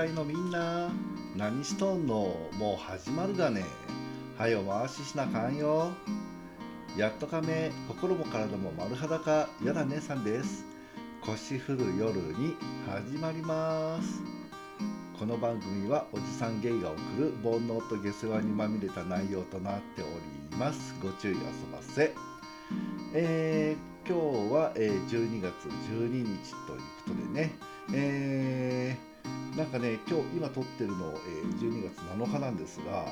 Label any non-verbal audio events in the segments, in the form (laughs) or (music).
隊のみんな何しとんのもう。始まるがねはよ回ししなかんよやっとかめ心も体も丸裸やだ姉さんです腰振る夜に始まりますこの番組はおじさんゲイが送る煩悩と下世話にまみれた内容となっておりますご注意あそばせえー、今日は、えー、12月12日という。ことでねえー、なんかね今日今撮ってるの、えー、12月7日なんですが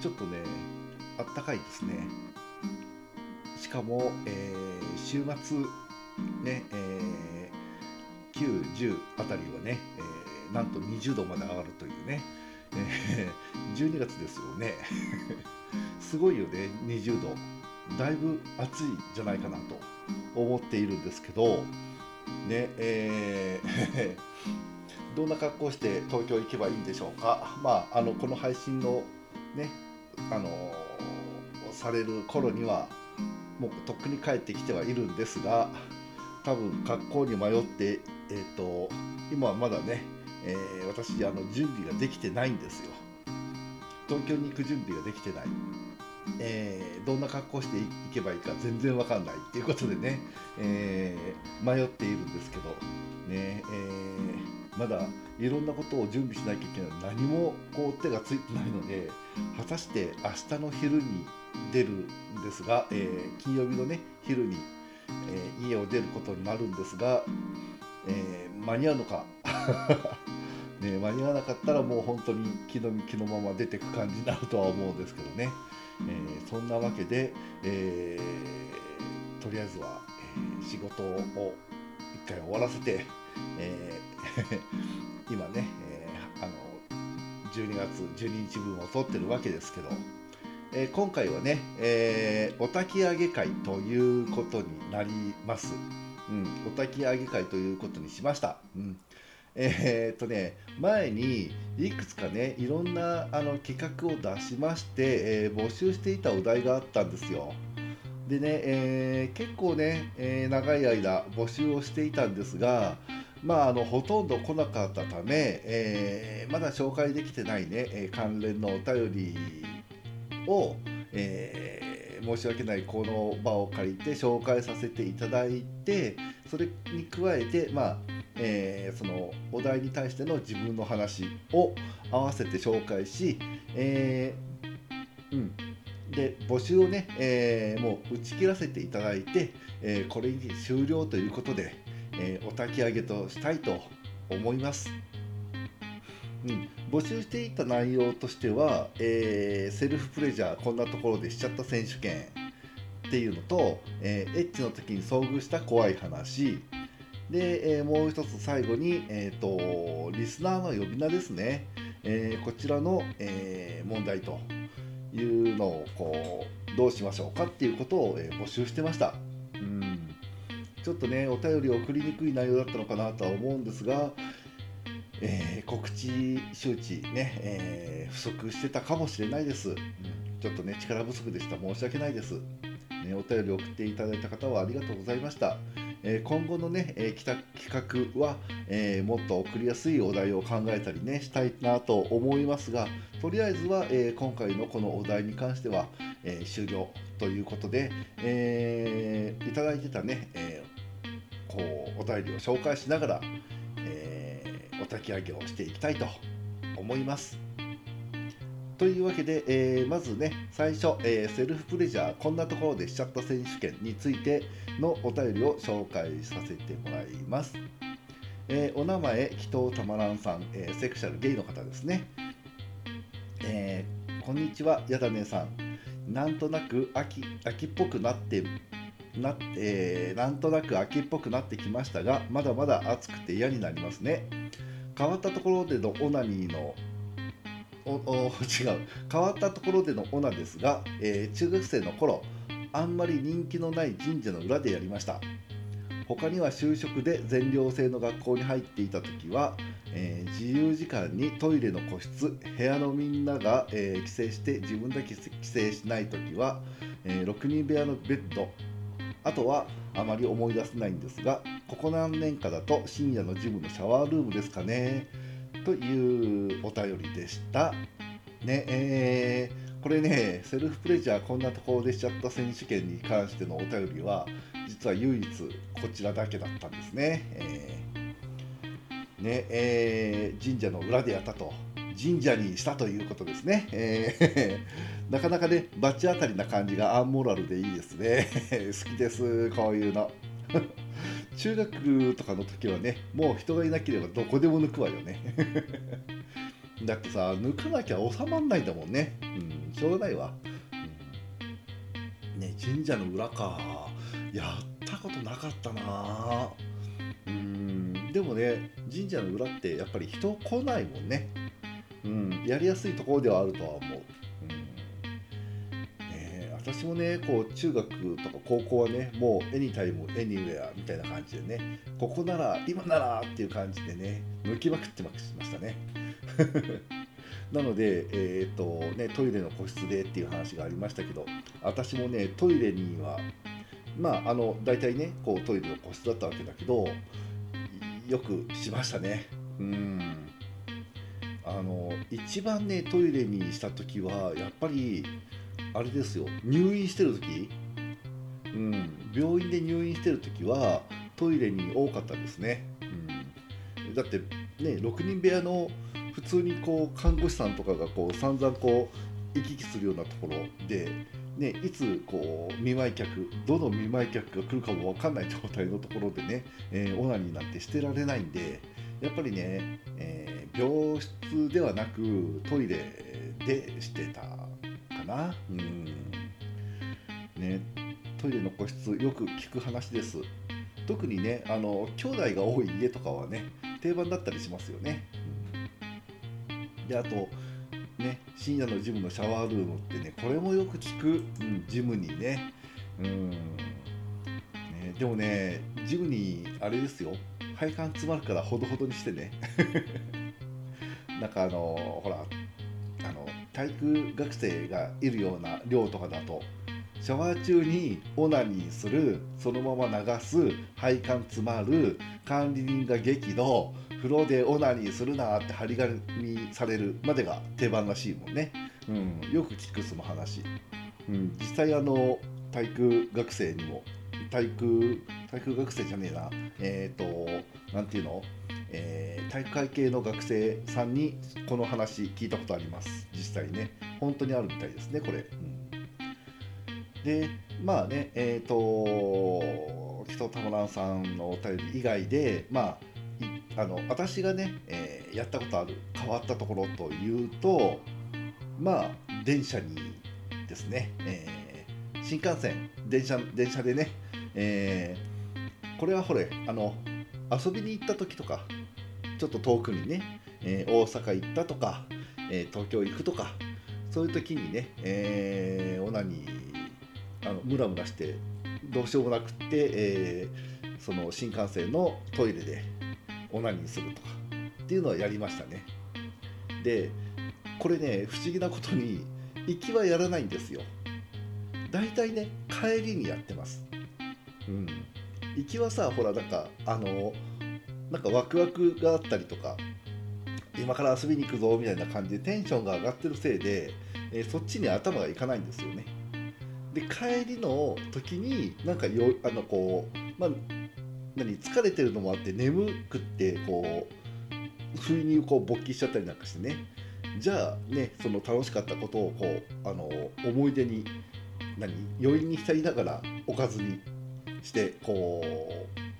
ちょっとねあったかいですね。しかも、えー、週末ね、えー、9、10あたりはね、えー、なんと20度まで上がるというね、えー、12月ですよね。(laughs) すごいよね20度。だいぶ暑いんじゃないかなと思っているんですけどねえーどんな格好して東京行けばいいんでしょうか、まあ、あのこの配信のねあのされる頃にはもうとっくに帰ってきてはいるんですが多分格好に迷って、えーと、今はまだね、えー、私あの準備ができてないんですよ。東京に行く準備ができてない。えー、どんな格好していけばいいか全然わかんない。っていうことでね、えー、迷っているんですけど、ねえー、まだいろんなことを準備しなきゃいけない何もこう手がついてないので果たして明日の昼に出るんですが、え金曜日のね昼に、え家を出ることになるんですが、え間に合うのか？(laughs) ね、間に合わなかったらもう本当に気の気のまま出てく感じになるとは思うんですけどね。えー、そんなわけで、え、とりあえずは、え、仕事を一回終わらせて、えー、(laughs) 今ね、えー、あの12月12日分を撮ってるわけですけど、えー、今回はね、えー、お焚き上げ会ということになります。うん、お焚き上げ会ということにしました。うんえー、っとね、前にいくつかね、いろんなあの企画を出しまして、えー、募集していたお題があったんですよ。でね、えー、結構ね、え長い間募集をしていたんですが、まあ、あのほとんど来なかったため、えまだ紹介できてないね、え関連のお便りを、え申し訳ないこの場を借りて紹介させていただいてそれに加えて、まあえー、そのお題に対しての自分の話を合わせて紹介し、えー、うん、で募集をね、えー、もう打ち切らせていただいて、えこれに終了ということで、えお焚き上げとしたいと思います。うん、募集していた内容としては、えセルフプレジャーこんなところでしちゃった選手権っていうのと、えエッチの時に遭遇した怖い話で、えー、もう一つ最後に、えーと、リスナーの呼び名ですね、え、こちらの、え、問題というのをこうどうしましょうかっていうことを、え募集してました。うんちょっとねお便りを送りにくい内容だったのかなとは思うんですが、え告知周知ね、え不足してたかもしれないです、ちょっとね力不足でした。申し訳ないです、ね、お便り送っていただいた方はありがとうございました。え今後のね、え企画は、えもっと送りやすいお題を考えたりねしたいなと思いますがとりあえずは、え今回のこのお題に関しては、え終了ということで、えー、いただいてたね、えこうお便りを紹介しながら、えお焚き上げをしていきたいと思います。というわけで、えー、まずね、最初、えー、セルフプレジャー、こんなところでしちゃった選手権についてのお便りを紹介させてもらいます。えー、お名前、紀藤たまらんさん、えセクシャルゲイの方ですね。えこんにちは、やだねさん。なんとなく秋秋っぽくなってなって、なんとなく秋っぽくなってきましたが、まだまだ暑くて嫌になりますね。変わったところでのオナニーのおお違う変わったところでのオナですが、えー、中学生の頃あんまり人気のない神社の裏でやりました他には就職で全寮制の学校に入っていた時は、えー、自由時間にトイレの個室部屋のみんなが、えー、帰省して自分だけ帰省しない時は、えー、6人部屋のベッドあとはあまり思い出せないんですがここ何年かだと深夜のジムのシャワールームですかね。というお便りでした。ねえー、これねセルフプレジャーこんなところでしちゃった選手権に関してのお便りは実は唯一こちらだけだったんですね。えー、ねえー、神社の裏でやったと。神社にしたということですね。えー、なかなかね罰当たりな感じがアンモラルでいいですね。(laughs) 好きですこういうの。(laughs) 中学とかの時はねもう人がいなければどこでも抜くわよね。(laughs) だってさ抜かなきゃ収まんないんだもんね。うんしょうがないわ。うん、ね神社の裏か。やったことなかったなうんでもね神社の裏ってやっぱり人来ないもんねうんやりやすいところではあるとは思う、私もねこう中学とか高校はねもうエニタイムエニウェアみたいな感じでねここなら今ならっていう感じでね抜きまくってましたね。(laughs) なので、えーとね、トイレの個室でっていう話がありましたけど私もねトイレにはまああの大体ねこうトイレの個室だったわけだけどよくしましたね。うん。あの一番ねトイレにした時はやっぱりあれですよ。入院してる時？うん。病院で入院してる時はトイレに多かったですね、うん、だってね6人部屋の普通にこう看護師さんとかがこう散々こう行き来するようなところでね、いつこう見舞い客どの見舞い客が来るかも分かんない状態のところでね、えー、オナニーなんてしてられないんでやっぱりね、えー、病室ではなくトイレでしてたかな。うん。ねトイレの個室よく聞く話です。特にねあの兄弟が多い家とかはね定番だったりしますよね、うん、であとね、深夜のジムのシャワールームってねこれもよく聞く、うん、ジムにね,、うん。ねでもねジムにあれですよ。配管詰まるからほどほどにしてね。(laughs) なんかあのほら体育学生がいるような寮とかだとシャワー中にオナニーするそのまま流す配管詰まる管理人が激怒風呂でオナニーするなって張り紙されるまでが定番らしいもんね、うん、よく聞くその話、うん、実際あの体育学生にも体育体育学生じゃねえな。えっ、ー、と何ていうの、えー、体育会系の学生さんにこの話聞いたことあります。実際ね。本当にあるみたいですねこれ、うん、でまあねえっ、ー、と木曽玉蘭さんのお便り以外でまああの私がね、えー、やったことある変わったところというとまあ電車にですね、えー、新幹線電車電車でね、えー、これはほれあの遊びに行った時とかちょっと遠くにね、えー、大阪行ったとか、え東京行くとかそういう時にね、え、オナニーあのムラムラしてどうしようもなくって、えその新幹線のトイレでオナニーするとかっていうのはやりましたね。でこれね不思議なことに行きはやらないんですよ。大体ね帰りにやってます。うん。行きはさほらなんかあのなんかワクワクがあったりとか今から遊びに行くぞみたいな感じでテンションが上がってるせいで、えー、そっちに頭がいかないんですよね。で帰りの時になんかよあのこうまあ何疲れてるのもあって眠くってこう不意にこう勃起しちゃったりなんかしてね。じゃあねその楽しかったことをこうあの思い出に何余韻に浸りながらおかずにしてこ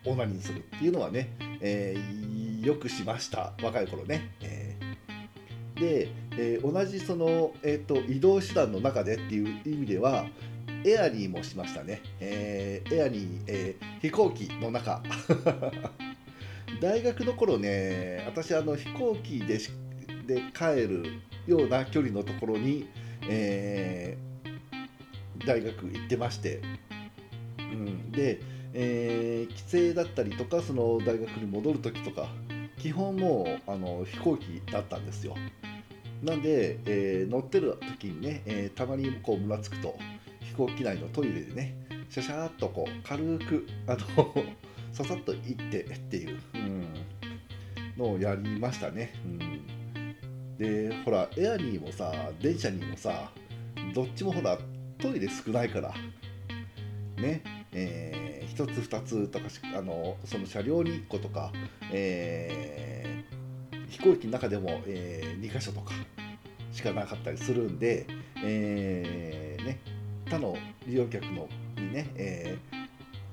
うオナニーするっていうのはね、えー、よくしました若い頃ね。えー、で、えー、同じその、えーと移動手段の中でっていう意味ではエアリーもしましたね。え、エアリー、え、飛行機の中。(laughs) 大学の頃ね、私あの飛行機でで帰るような距離のところに、え、大学行ってまして、うん、で、えー、帰省だったりとかその大学に戻る時とか基本もうあの飛行機だったんですよ。なんで、えー、乗ってる時にね、えー、たまにこうむらつくと飛行機内のトイレでねシャシャーっとこう軽くあの (laughs) ささっと行ってっていう、うん、のをやりましたね。うんでほらエアにもさ電車にもさどっちもほらトイレ少ないからねえー、1つ2つとかあのその車両に1個とか、えー、飛行機の中でも、えー、2箇所とかしかなかったりするんで、えーね、他の利用客のにね、え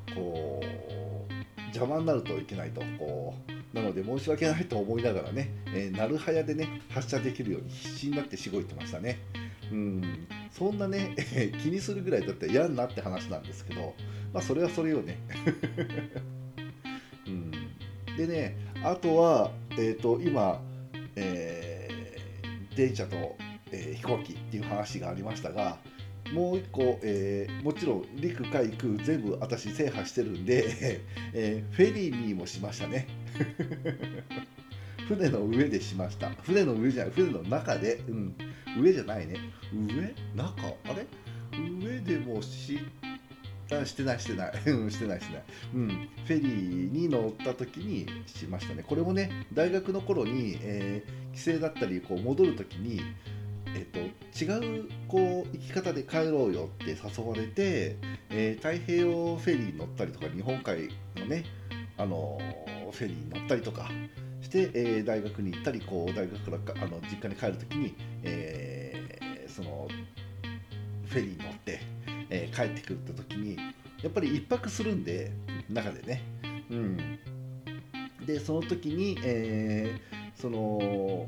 ー、こう邪魔になるといけないとこうなので申し訳ないと思いながらね、えー、なるはやでね発射できるように必死になってしごいてましたね。うんそんなね気にするぐらいだったら嫌になって話なんですけどまあそれはそれよね。うん、でねあとは、えーと、今、えー、電車と、えー、飛行機っていう話がありましたがもう一個、えー、もちろん陸海空全部私制覇してるんで、(laughs) えー、フェリーにもしましたね。(laughs) 船の上でしました。船の上じゃない船の中で、うん、上じゃないね。上？中？あれ？上でもしあしてないしてない。してない (laughs) してない。うん。フェリーに乗った時にしましたね。これもね大学の頃に、えー、帰省だったりこう戻る時にえっと、違うこう行き方で帰ろうよって誘われて、えー、太平洋フェリー乗ったりとか日本海のね、あのー、フェリー乗ったりとかして、えー、大学に行ったりこう大学からあの実家に帰る時に、えそのフェリー乗って、え帰ってくるって時にやっぱり1泊するんで中でね。うん、でその時に、えその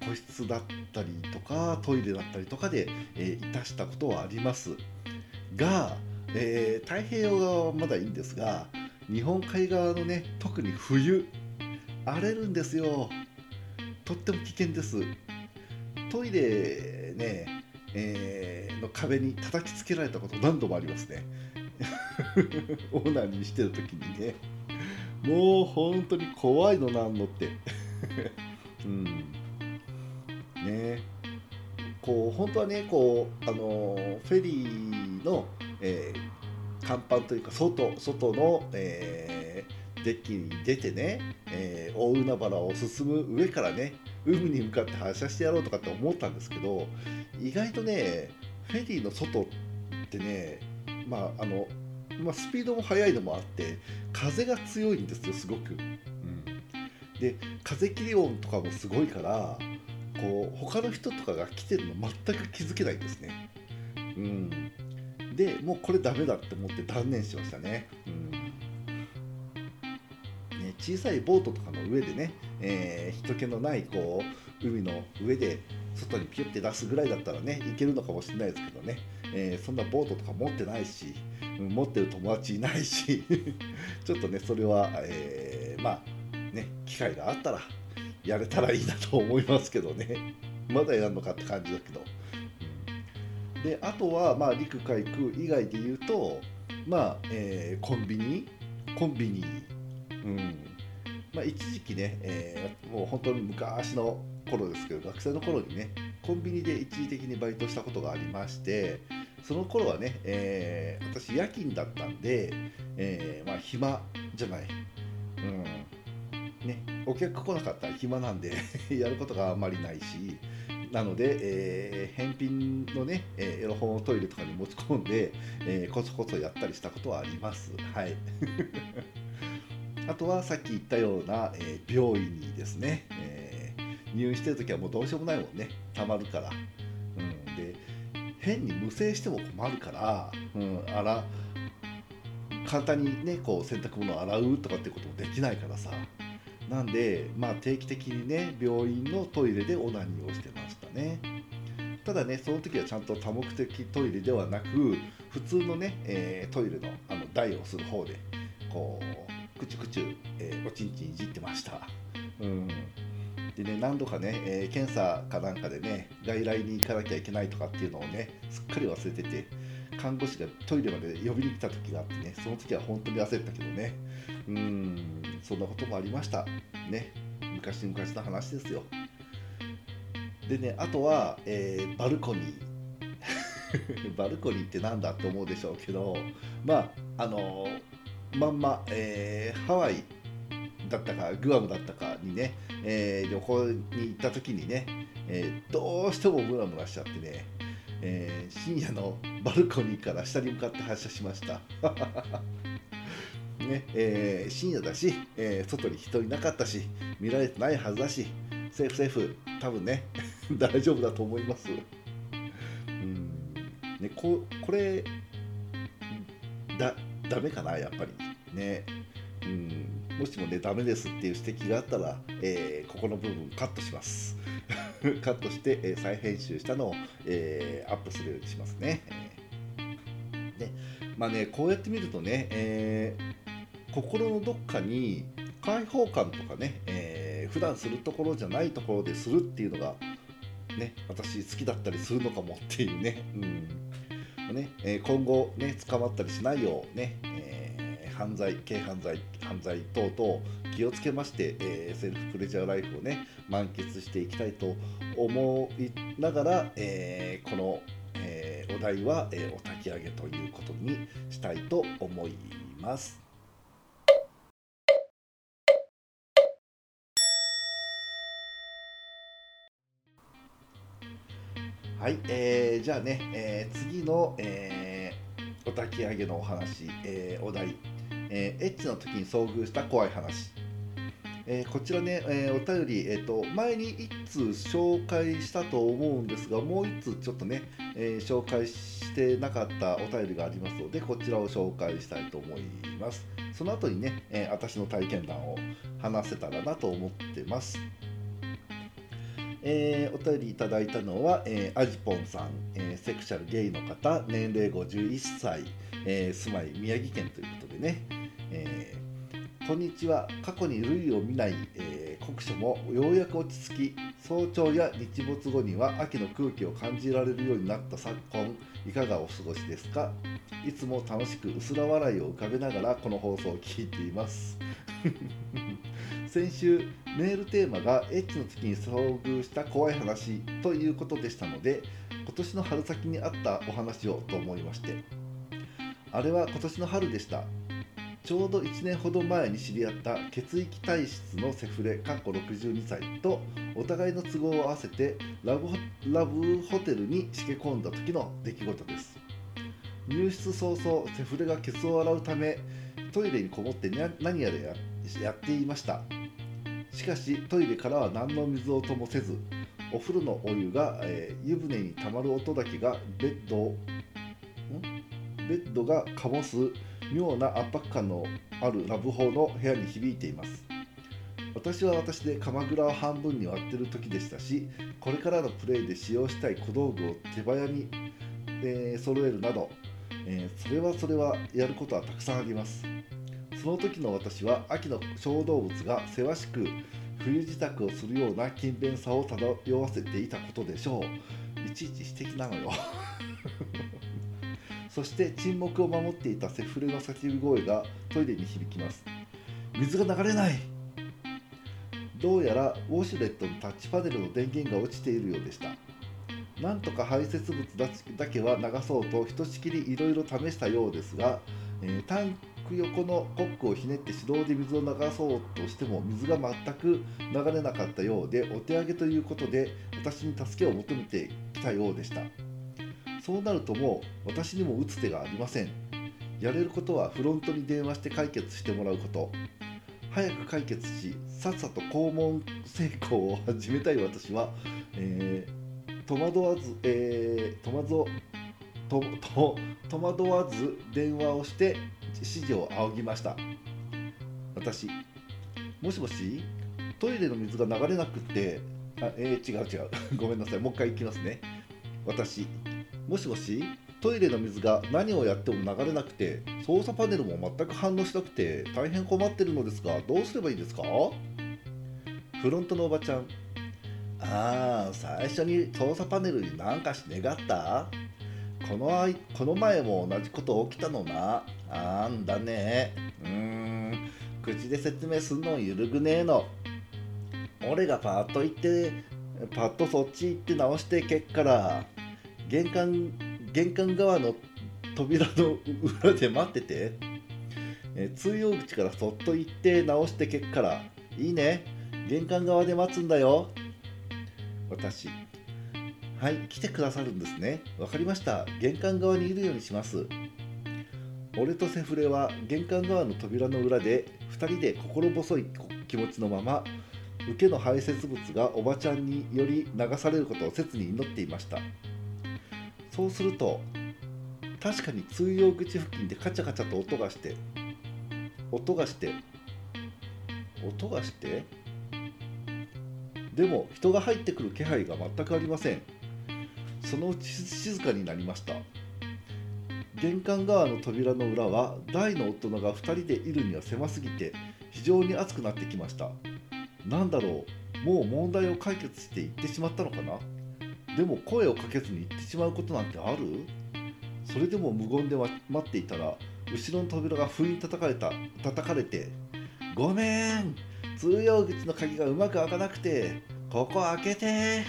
個室だったりとかトイレだったりとかで、えー、いたしたことはあります。が、えー、太平洋側はまだいいんですが日本海側のね特に冬荒れるんですよ。とっても危険です。トイレね、えー、の壁に叩きつけられたこと何度もありますね。(laughs) オーナーにしてる時にね。もう本当に怖いのなんのって。(laughs) うん。ね。こう本当はねこうあのフェリーの、えー、甲板というか外外の、えー、デッキに出てね、えー、大海原を進む上からね海に向かって発射してやろうとかって思ったんですけど意外とねフェリーの外ってねまああの、まあ、スピードも速いのもあって風が強いんですよすごく。うん、で風切り音とかもすごいからこう他の人とかが来てるの全く気づけないんですね。うん、でもうこれダメだって思って断念しましたね。うんね小さいボートとかの上でね、えー、人気のないこう海の上で外にピュッて出すぐらいだったらねいけるのかもしれないですけどね、えー、そんなボートとか持ってないし、持ってる友達いないし (laughs) ちょっとねそれは、えー、まあね機会があったらやれたらいいなと思いますけどね。(laughs) まだやるのかって感じだけど、であとはまあ陸海空以外で言うとまあ、えー、コンビニコンビニ。うん。まあ一時期ね、えー、もう本当に昔の頃ですけど学生の頃にねコンビニで一時的にバイトしたことがありましてその頃はね、えー、私夜勤だったんで、えー、まあ暇じゃない、うん、ね、お客来なかったら暇なんで (laughs) やることがあんまりないしなので、えー、返品のね、え、エロ本をトイレとかに持ち込んで、えー、コツコツやったりしたことはあります。はい。(laughs) あとはさっき言ったような、えー、病院にですね、え、入院してる時はもうどうしようもないもんね、たまるから。うん、で、変に無制しても困るから、うん、あら、簡単にね、こう洗濯物を洗うとかってこともできないからさ、なんで、まあ、定期的にね病院のトイレでオナニーをしてましたね。ただねその時はちゃんと多目的トイレではなく普通のね、えー、トイレのあの台をする方でこうくちゅくちゅ、えー、おちんちんいじってました。うん。でね何度かね、えー、検査かなんかでね外来に行かなきゃいけないとかっていうのをねすっかり忘れてて看護師がトイレまで呼びに来た時があってねその時は本当に焦ったけどね。うんそんなこともありました。ね昔々の話ですよ。でねあとは、えー、バルコニー。(laughs) バルコニーって何だって思うでしょうけどまああのー、まんま、えー、ハワイだったかグアムだったかにね、えー、旅行に行った時にね、えー、どうしてもムラムラしちゃってね、えー、深夜のバルコニーから下に向かって発射しました。(laughs) ねえー、深夜だし、えー、外に人いなかったし見られてないはずだしセーフセーフ多分ね (laughs) 大丈夫だと思います。うんね、ここれだダメかなやっぱりね。うん。もしもねダメですっていう指摘があったら、えー、ここの部分カットします。(laughs) カットして、えー、再編集したのを、えー、アップするようにしますね、えー、でまあねこうやって見るとね、え、心のどっかに開放感とかね、えー、普段するところじゃないところでするっていうのがね私好きだったりするのかもっていうね,、うん。ね。えー、今後ね捕まったりしないようね、えー犯罪軽犯罪犯罪等々気をつけまして、えー、セルフプレジャーライフをね満喫していきたいと思いながら、えー、この、えー、お題は、えお焚き上げということにしたいと思います。はい、えー、じゃあね、えー、次の、えー、お焚き上げのお話、えー、お題えー、エッチの時に遭遇した怖い話、えー、こちらね、えー、お便り、えーと、前に1通紹介したと思うんですがもう1通ちょっとね、え紹介してなかったお便りがありますのでこちらを紹介したいと思います。その後にね、え私の体験談を話せたらなと思ってます。えー、お便りいただいたのは、えー、アジポンさん、えー、セクシャルゲイの方。年齢51歳、え住まい宮城県ということでね、えー、こんにちは。過去に類を見ない、えー、酷暑もようやく落ち着き早朝や日没後には秋の空気を感じられるようになった昨今いかがお過ごしですか？いつも楽しく薄ら笑いを浮かべながらこの放送を聞いています。(laughs) 先週メールテーマがエッチの時に遭遇した怖い話ということでしたので今年の春先にあったお話をと思いましてあれは今年の春でした。ちょうど1年ほど前に知り合った血液体質のセフレかっこ62歳とお互いの都合を合わせてラブラブホテルにしけ込んだ時の出来事です。入室早々セフレがケツを洗うためトイレにこもって何やらやっていました。しかしトイレからは何の水音もせずお風呂のお湯が、えー、湯船にたまる音だけがベッドをベッドが醸す妙な圧迫感のあるラブホの部屋に響いています。私は私で鎌倉を半分に割ってる時でしたしこれからのプレイで使用したい小道具を手早に、えー、揃えるなど、えー、それはそれはやることはたくさんあります。その時の私は秋の小動物がせわしく冬支度をするような勤勉さを漂わせていたことでしょう。いちいち指摘なのよ。そして沈黙を守っていたセフレの叫び声がトイレに響きます。水が流れない。どうやらウォシュレットのタッチパネルの電源が落ちているようでした。なんとか排泄物だけは流そうとひとしきりいろいろ試したようですが、えー、タンク横のコックをひねって手動で水を流そうとしても水が全く流れなかったようでお手上げということで私に助けを求めてきたようでした。そうなるともう私にも打つ手がありません。やれることはフロントに電話して解決してもらうこと。早く解決しさっさと肛門成功を始めたい私は、えー、戸惑わず、えー、戸惑とと戸惑わず電話をして指示を仰ぎました。私もしもしトイレの水が流れなくってあえー、違う違う。ごめんなさい。もう一回いきますね。私もしもしトイレの水が何をやっても流れなくて操作パネルも全く反応しなくて大変困ってるのですがどうすればいいですか？フロントのおばちゃん。ああ最初に操作パネルに何かし願った？このこの前も同じこと起きたのな。あんだね。うーん口で説明すんのゆるぐねえの。俺がパッと行ってパッとそっち行って直してけっから玄関玄関側の扉の裏で待ってて。えー通用口からそっと行って直してけっからいいね。玄関側で待つんだよ。私はい来てくださるんですね。わかりました。玄関側にいるようにします。俺とセフレは玄関側の扉の裏で2人で心細い気持ちのまま受けの排泄物がおばちゃんにより流されることを切に祈っていました。そうすると確かに通用口付近でカチャカチャと音がして音がして音がしてでも人が入ってくる気配が全くありません。そのうち静かになりました。玄関側の扉の裏は大の大人が2人でいるには狭すぎて非常に熱くなってきました。なんだろうもう問題を解決して行ってしまったのかな？でも声をかけずに行ってしまうことなんてある？それでも無言で待っていたら後ろの扉が不意に叩かれた叩かれて「ごめん通用口の鍵がうまく開かなくてここ開けて」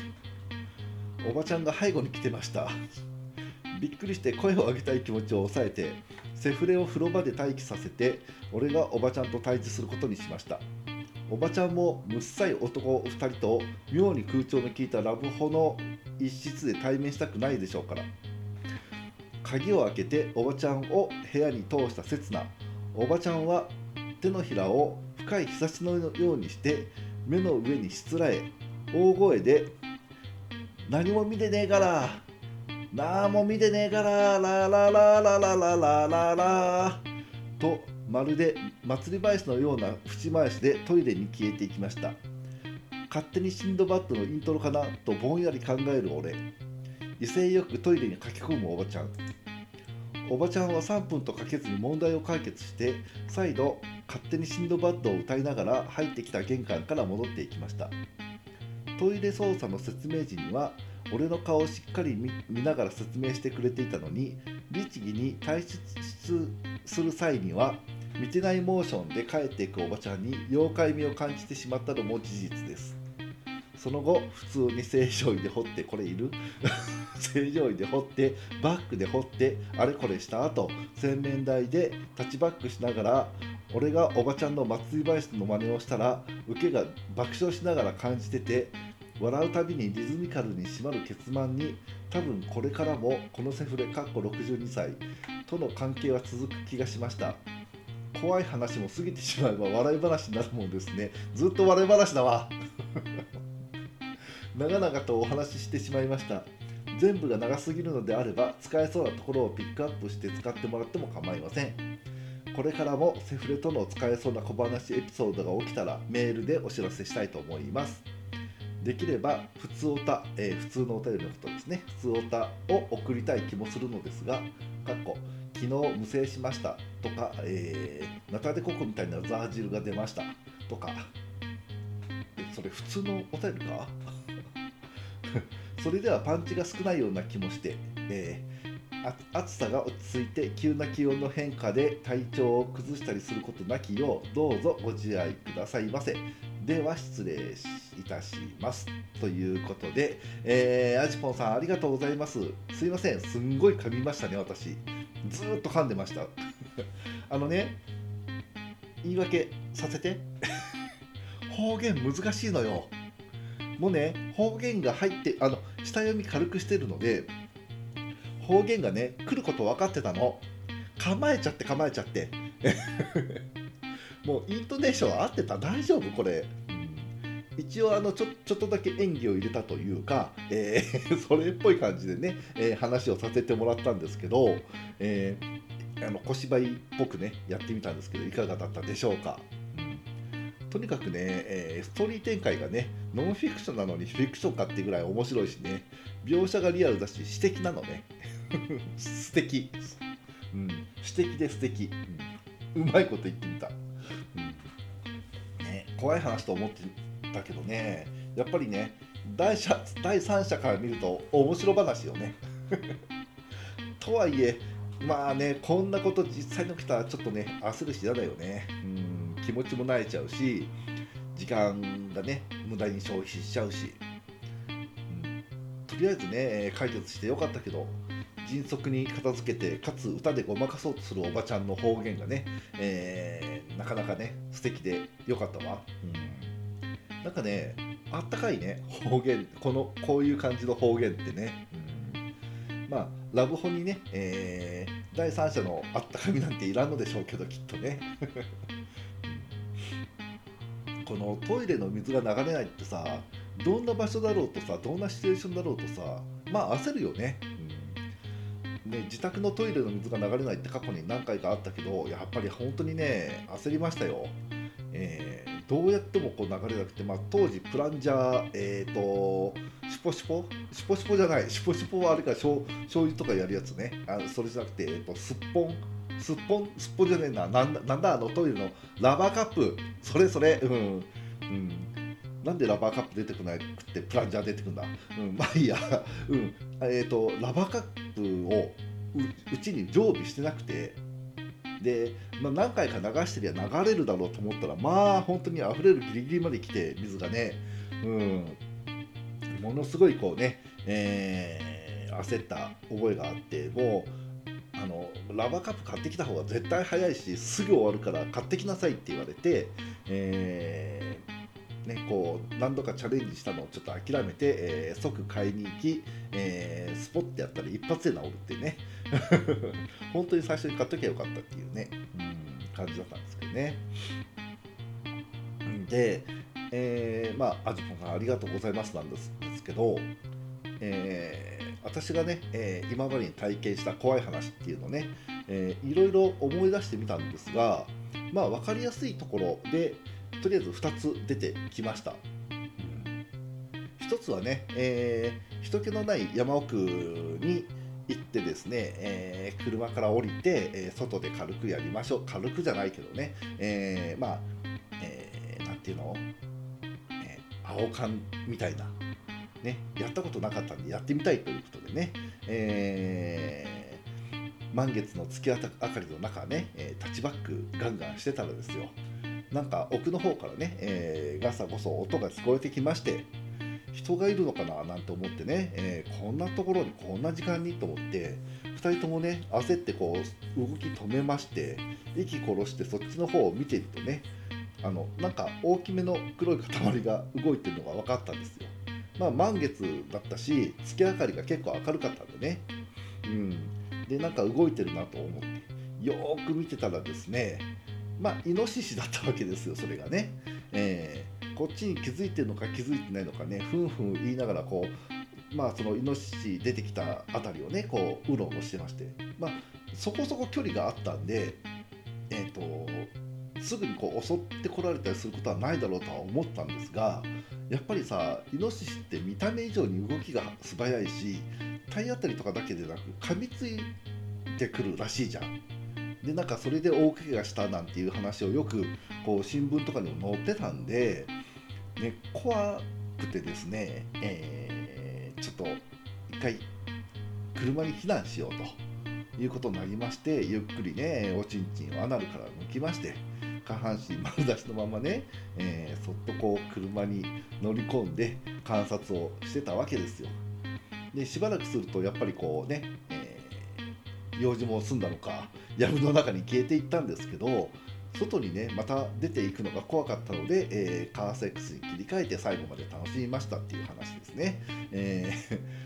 おばちゃんが背後に来てました。びっくりして声を上げたい気持ちを抑えてセフレを風呂場で待機させて俺がおばちゃんと対峙することにしました。おばちゃんもむっさい男2人と妙に空調の効いたラブホの一室で対面したくないでしょうから。鍵を開けておばちゃんを部屋に通した刹那。おばちゃんは手のひらを深い日差しのようにして目の上にしつらえ大声で「何も見てねえからなんも見てねえからラララララララララ」とまるで祭り林のような節回しでトイレに消えていきました。勝手にシンドバッドのイントロかなとぼんやり考える俺。威勢よくトイレに駆け込むおばちゃん。おばちゃんは3分とかけずに問題を解決して再度勝手にシンドバッドを歌いながら入ってきた玄関から戻っていきました。トイレ操作の説明時には俺の顔をしっかり見ながら説明してくれていたのに律儀に退出する際には見てないモーションで帰っていくおばちゃんに妖怪味を感じてしまったのも事実です。その後普通に正常位で掘ってこれいる？(laughs) 正常位で掘ってバックで掘ってあれこれした後洗面台でタッチバックしながら俺がおばちゃんの祭り林の真似をしたら受けが爆笑しながら感じてて笑うたびにリズミカルに締まる結末に多分これからもこのセフレかっこ62歳との関係は続く気がしました。怖い話も過ぎてしまえば笑い話になるもんですね。ずっと笑い話だわ。(laughs) 長々とお話ししてしまいました。全部が長すぎるのであれば使えそうなところをピックアップして使ってもらっても構いません。これからもセフレとの使えそうな小話エピソードが起きたらメールでお知らせしたいと思います。できれば普通おた、えー普通のお便りのことですね。普通おたを送りたい気もするのですがかっこ昨日無制しました。とか、えーナタデココみたいなザー汁が出ました。とか。それ普通のお便りか？(laughs) それではパンチが少ないような気もして、えー暑さが落ち着いて急な気温の変化で体調を崩したりすることなきようどうぞご自愛くださいませ。では失礼いたしますということで、えー、アジポンさんありがとうございます。すいません。すんごい噛みましたね私。ずっと噛んでました。(laughs) あのね言い訳させて。(laughs) 方言難しいのよ。もうね方言が入ってあの下読み軽くしてるので方言がね来ること分かってたの。構えちゃって構えちゃって。(laughs) もうイントネーション合ってた？大丈夫？これ、一応あのちょちょっとだけ演技を入れたというか、えー (laughs) それっぽい感じでね、えー話をさせてもらったんですけど、えーあの小芝居っぽくねやってみたんですけどいかがだったでしょうか、うん。とにかくね、えーストーリー展開がねノンフィクションなのにフィクションかってぐらい面白いしね描写がリアルだし詩的なのね。(laughs) 素敵、うん、詩的で素敵、うん、うまいこと言ってみた、うん。ね、怖い話と思ってたけどね。やっぱりね第者第三者から見ると面白話よね。(laughs) とはいえまあねこんなこと実際に起きたらちょっとね焦るし嫌だよね、うん、気持ちも慣れちゃうし時間がね無駄に消費しちゃうし、うん、とりあえずね解決してよかったけど迅速に片付けてかつ歌でごまかそうとするおばちゃんの方言がね、えー、なかなかね素敵でよかったわ、うん、なんかねあったかいね方言このこういう感じの方言ってね、うん、まあラブホにね、えー、第三者のあったかみなんていらんのでしょうけどきっとね。(laughs) このトイレの水が流れないってさどんな場所だろうとさどんなシチュエーションだろうとさまあ焦るよね,、うん、ね自宅のトイレの水が流れないって過去に何回かあったけどやっぱり本当にね焦りましたよ、えー、どうやってもこう流れなくて、まあ、当時プランジャーえっ、ー、とシュポシュポ？シュポシュポじゃない。シュポシュポはあれか醤油とかやるやつね。あそれじゃなくて、えーと、すっぽん？すっぽん？すっぽんじゃねえな。なんなんだあのトイレの？ラバーカップ。それそれ。うん、うん。なんでラバーカップ出てこなくてプランジャー出てくんだ、うん、まあいいや、うん。えーと、ラバーカップをうちに常備してなくて。で、まあ、何回か流してりゃ流れるだろうと思ったらまあ本当に溢れるギリギリまで来て水がね、うん、ものすごいこうね、えー、焦った覚えがあってもうあのラバーカップ買ってきた方が絶対早いしすぐ終わるから買ってきなさいって言われて、えーね、こう何度かチャレンジしたのをちょっと諦めて、えー、即買いに行き、えー、スポッてやったら一発で治るってね。(laughs) 本当に最初に買っときゃよかったっていうね、うん、感じだったんですけどね。で、えー、まああじぽんさんありがとうございますなんですけど、えー、私がね、えー、今までに体験した怖い話っていうのをね、えー、いろいろ思い出してみたんですがまあ分かりやすいところでとりあえず2つ出てきました、うん、1つはね、えー、人気のない山奥に行ってですね、えー、車から降りて、えー、外で軽くやりましょう。軽くじゃないけどね、えー、まあ、えー、ていうの、え青缶みたいな、ね、やったことなかったんでやってみたいということでね、え満月の月明かりの中ね、えタッチバックガンガンしてたらですよ。なんか奥の方からね、えー、ガサゴソ音が聞こえてきまして人がいるのかななんて思ってね、えー、こんなところにこんな時間にと思って2人ともね焦ってこう動き止めまして息殺してそっちの方を見てるとねあのなんか大きめの黒い塊が動いてるのが分かったんですよ。まあ満月だったし月明かりが結構明るかったんでね。うん、でなんか動いてるなと思ってよーく見てたらですねまあイノシシだったわけですよそれがね、えー、こっちに気づいてるのか気づいてないのかねふんふん言いながらこうまあそのイノシシ出てきた辺りをねこううろうろしてましてまあそこそこ距離があったんでえっ、ー、とすぐにこう襲ってこられたりすることはないだろうとは思ったんですがやっぱりさイノシシって見た目以上に動きが素早いし体当たりとかだけでなく噛みついてくるらしいじゃん。でなんかそれで大怪我したなんていう話をよくこう新聞とかにも載ってたんで、ね、怖くてですね、えー、ちょっと一回車に避難しようということになりましてゆっくりねおちんちんをアナルから抜きまして下半身丸出しのままね、えー、そっとこう車に乗り込んで観察をしてたわけですよ。でしばらくするとやっぱりこうね、えー、用事も済んだのか藪の中に消えていったんですけど外にねまた出ていくのが怖かったので、えー、カーセックスに切り替えて最後まで楽しみましたっていう話ですね。え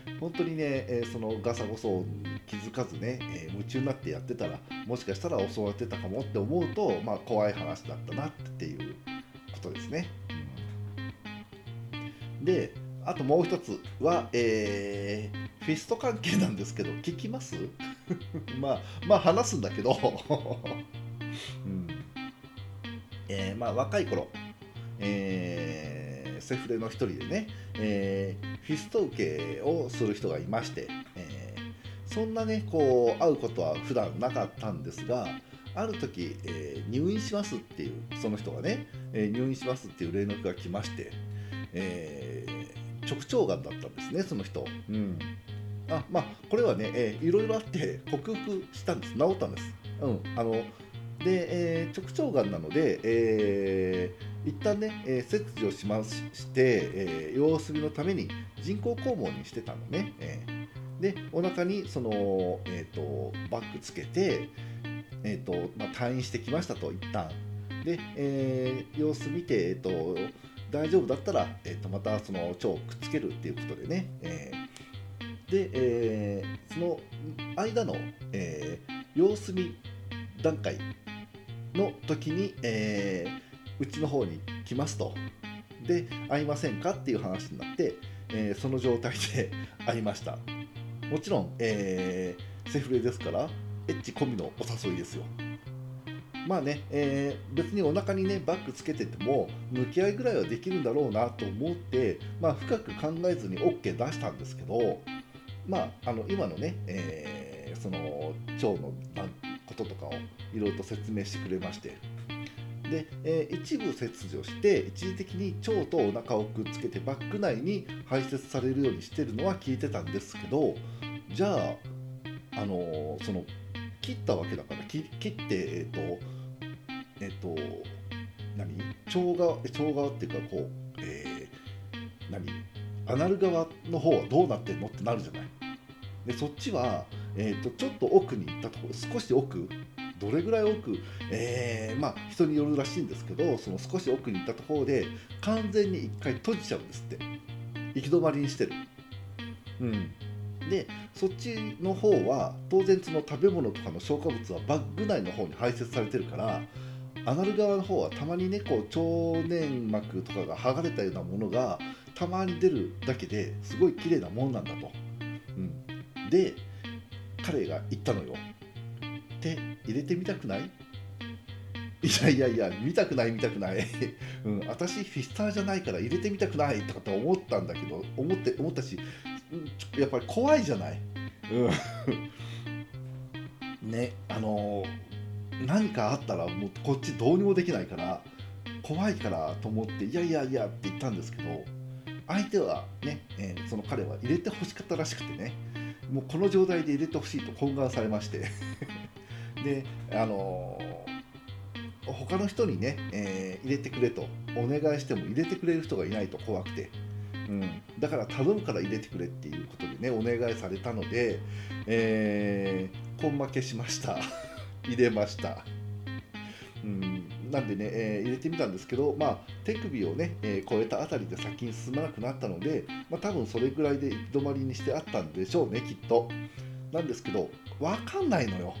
ー、(laughs) 本当にね、えー、そのガサゴソ気づかずね、え夢中になってやってたらもしかしたら襲われてたかもって思うと、まあ、怖い話だったなっていうことですね。であともう一つは、えー、フィスト関係なんですけど聞きます？(laughs) まあまあ話すんだけどうん (laughs) えー、まあ若い頃、えー、セフレの一人でね、えー、フィスト受けをする人がいまして、えー、そんなねこう会うことは普段なかったんですがある時、えー、入院しますっていうその人がね、えー、入院しますっていう連絡が来まして、えー、直腸がんだったんですねその人。うんあまあこれはね、えー、いろいろあって克服したんです治ったんです。うん、あので、えー、直腸がんなので、えー、一旦ね、えー、切除しまして、えー、様子見のために人工肛門にしてたのね、えー、でお腹にその、えーと、バッグつけて、えーとまあ、退院してきましたと一旦。で、えー、様子見て、えーと、大丈夫だったら、えーと、またその腸をくっつけるっていうことでね、えー、で、えー、その間の、えー、様子見段階の時に、えー、うちの方に来ますと。で会いませんかっていう話になって、えー、その状態で (laughs) 会いました。もちろん、えー、セフレですからエッチ込みのお誘いですよ。まあね、えー、別にお腹にねバッグつけてても向き合いぐらいはできるんだろうなと思って、まあ、深く考えずに OK 出したんですけどまああの今のね、えー、その腸のこととかをいろいろと説明してくれまして。で、えー、一部切除して一時的に腸とお腹をくっつけてバッグ内に排泄されるようにしてるのは聞いてたんですけどじゃあ、あのー、その切ったわけだから切ってえっ、ー、とえっ、と何？腸側腸側っていうかこう、えー、何？アナル側の方はどうなってんのってなるじゃない。でそっちは、えーと、ちょっと奥に行ったところ少し奥どれぐらい奥、えー、まあ人によるらしいんですけどその少し奥に行ったところで完全に一回閉じちゃうんですって行き止まりにしてる。うん、でそっちの方は当然その食べ物とかの消化物はバッグ内の方に排泄されてるからアナル側の方はたまにねこう腸粘膜とかが剥がれたようなものがたまに出るだけですごい綺麗なもんなんだと。うん、で彼が言ったのよ。手入れてみたくない？いやいやいや見たくない見たくない、(laughs) うん、私フィスターじゃないから入れてみたくない。とかって思ったんだけど思って思ったしやっぱり怖いじゃない、うん、(laughs) ねあの何かあったらもうこっちどうにもできないから怖いからと思っていやいやいやって言ったんですけど相手はね、えー、その彼は入れてほしかったらしくてね。もうこの状態で入れてほしいと懇願されまして。(laughs) であのー、他の人にね、えー、入れてくれとお願いしても入れてくれる人がいないと怖くて、うん、だから頼むから入れてくれっていうことでねお願いされたので、えー、根負けしました。(laughs) 入れました。うん。なんでね、えー、入れてみたんですけど、まあ、手首をね、えー、超えたあたりで先に進まなくなったので、まあ、多分それぐらいで行き止まりにしてあったんでしょうね、きっと。なんですけど、わかんないのよ。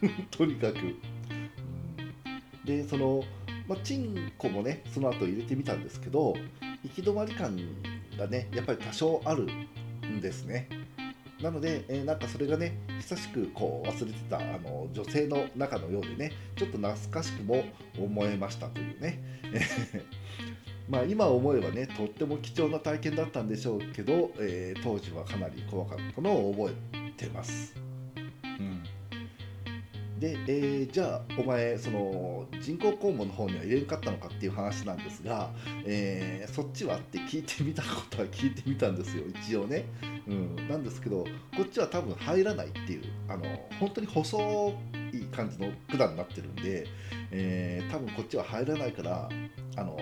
(laughs) とにかく。でその、まあ、チンコもねその後入れてみたんですけど行き止まり感がねやっぱり多少あるんですね。なので、えー、なんかそれがね久しくこう忘れてたあの女性の中のようでねちょっと懐かしくも思えましたというね。(laughs) まあ今思えばねとっても貴重な体験だったんでしょうけど、えー、当時はかなり怖かったのを覚えてます。うん。で、えー、じゃあお前その人工肛門の方には入れんかったのかっていう話なんですが、えー、そっちはって聞いてみたことは聞いてみたんですよ一応ね、うん、なんですけどこっちは多分入らないっていうあの本当に細い感じの管になってるんで、えー、多分こっちは入らないからあの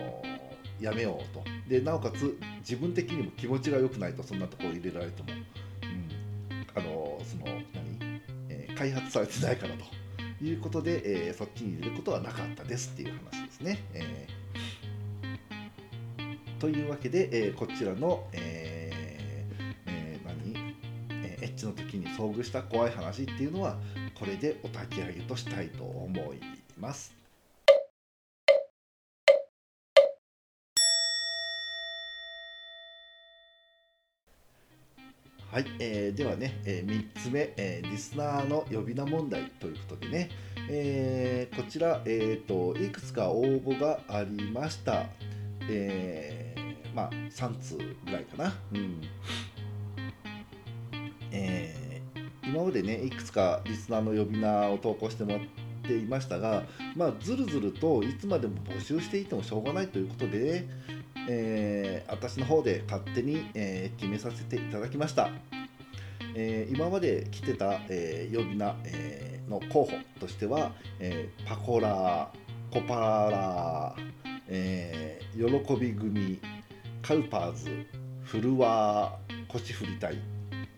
やめようと。でなおかつ自分的にも気持ちが良くないとそんなところ入れられても、うん、あのその何、えー、開発されてないからと。いうことで、えー、そっちに入れることはなかったですっていう話ですね。えー、というわけで、えー、こちらの、えに遭遇した怖い話っていうのはこれでお焚き上げとしたいと思います。はい、えー、ではね、えー、3つ目、えー、リスナーの呼び名問題ということでね、えー、こちら、えーと、いくつか応募がありました。えー、まあ、3通ぐらいかな。うん今までね、いくつかリスナーの呼び名を投稿してもらっていましたが、まあ、ずるずるといつまでも募集していてもしょうがないということで、えー、私の方で勝手に、えー、決めさせていただきました。えー、今まで来てた、え呼び名、えの候補としては、えパコラー、コパラー、え喜び組、カウパーズ、振るわ腰振りたい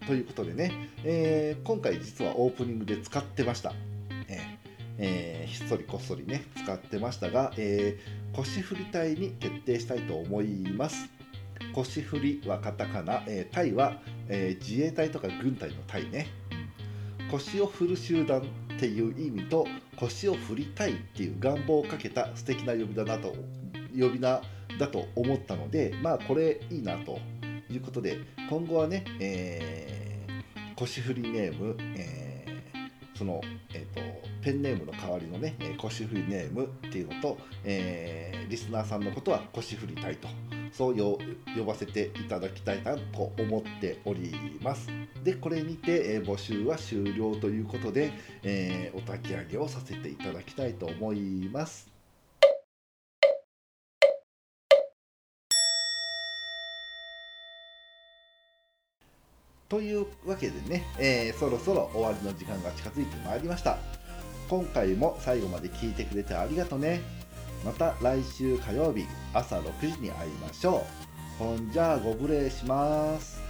ということでね、えー、今回実はオープニングで使ってました。ええー、ひっそりこっそりね使ってましたが、えー、腰振り隊に決定したいと思います。腰振りはカタカナ、えー、隊は、えー、自衛隊とか軍隊の隊ね。腰を振る集団っていう意味と腰を振りたいっていう願望をかけた素敵な呼び名だと呼び名だと思ったのでまあこれいいなということで今後はね、えー、腰振りネーム、えー、その、えーと、ペンネームの代わりのね腰振りネームっていうのと、えー、リスナーさんのことは腰振りたいとそう呼ばせていただきたいなと思っております。でこれにて、えー、募集は終了ということで、えー、お焚き上げをさせていただきたいと思います。というわけでね、えー、そろそろ終わりの時間が近づいてまいりました。今回も最後まで聞いてくれてありがとね。また来週火曜日朝6時に会いましょう。ほんじゃあご無礼します。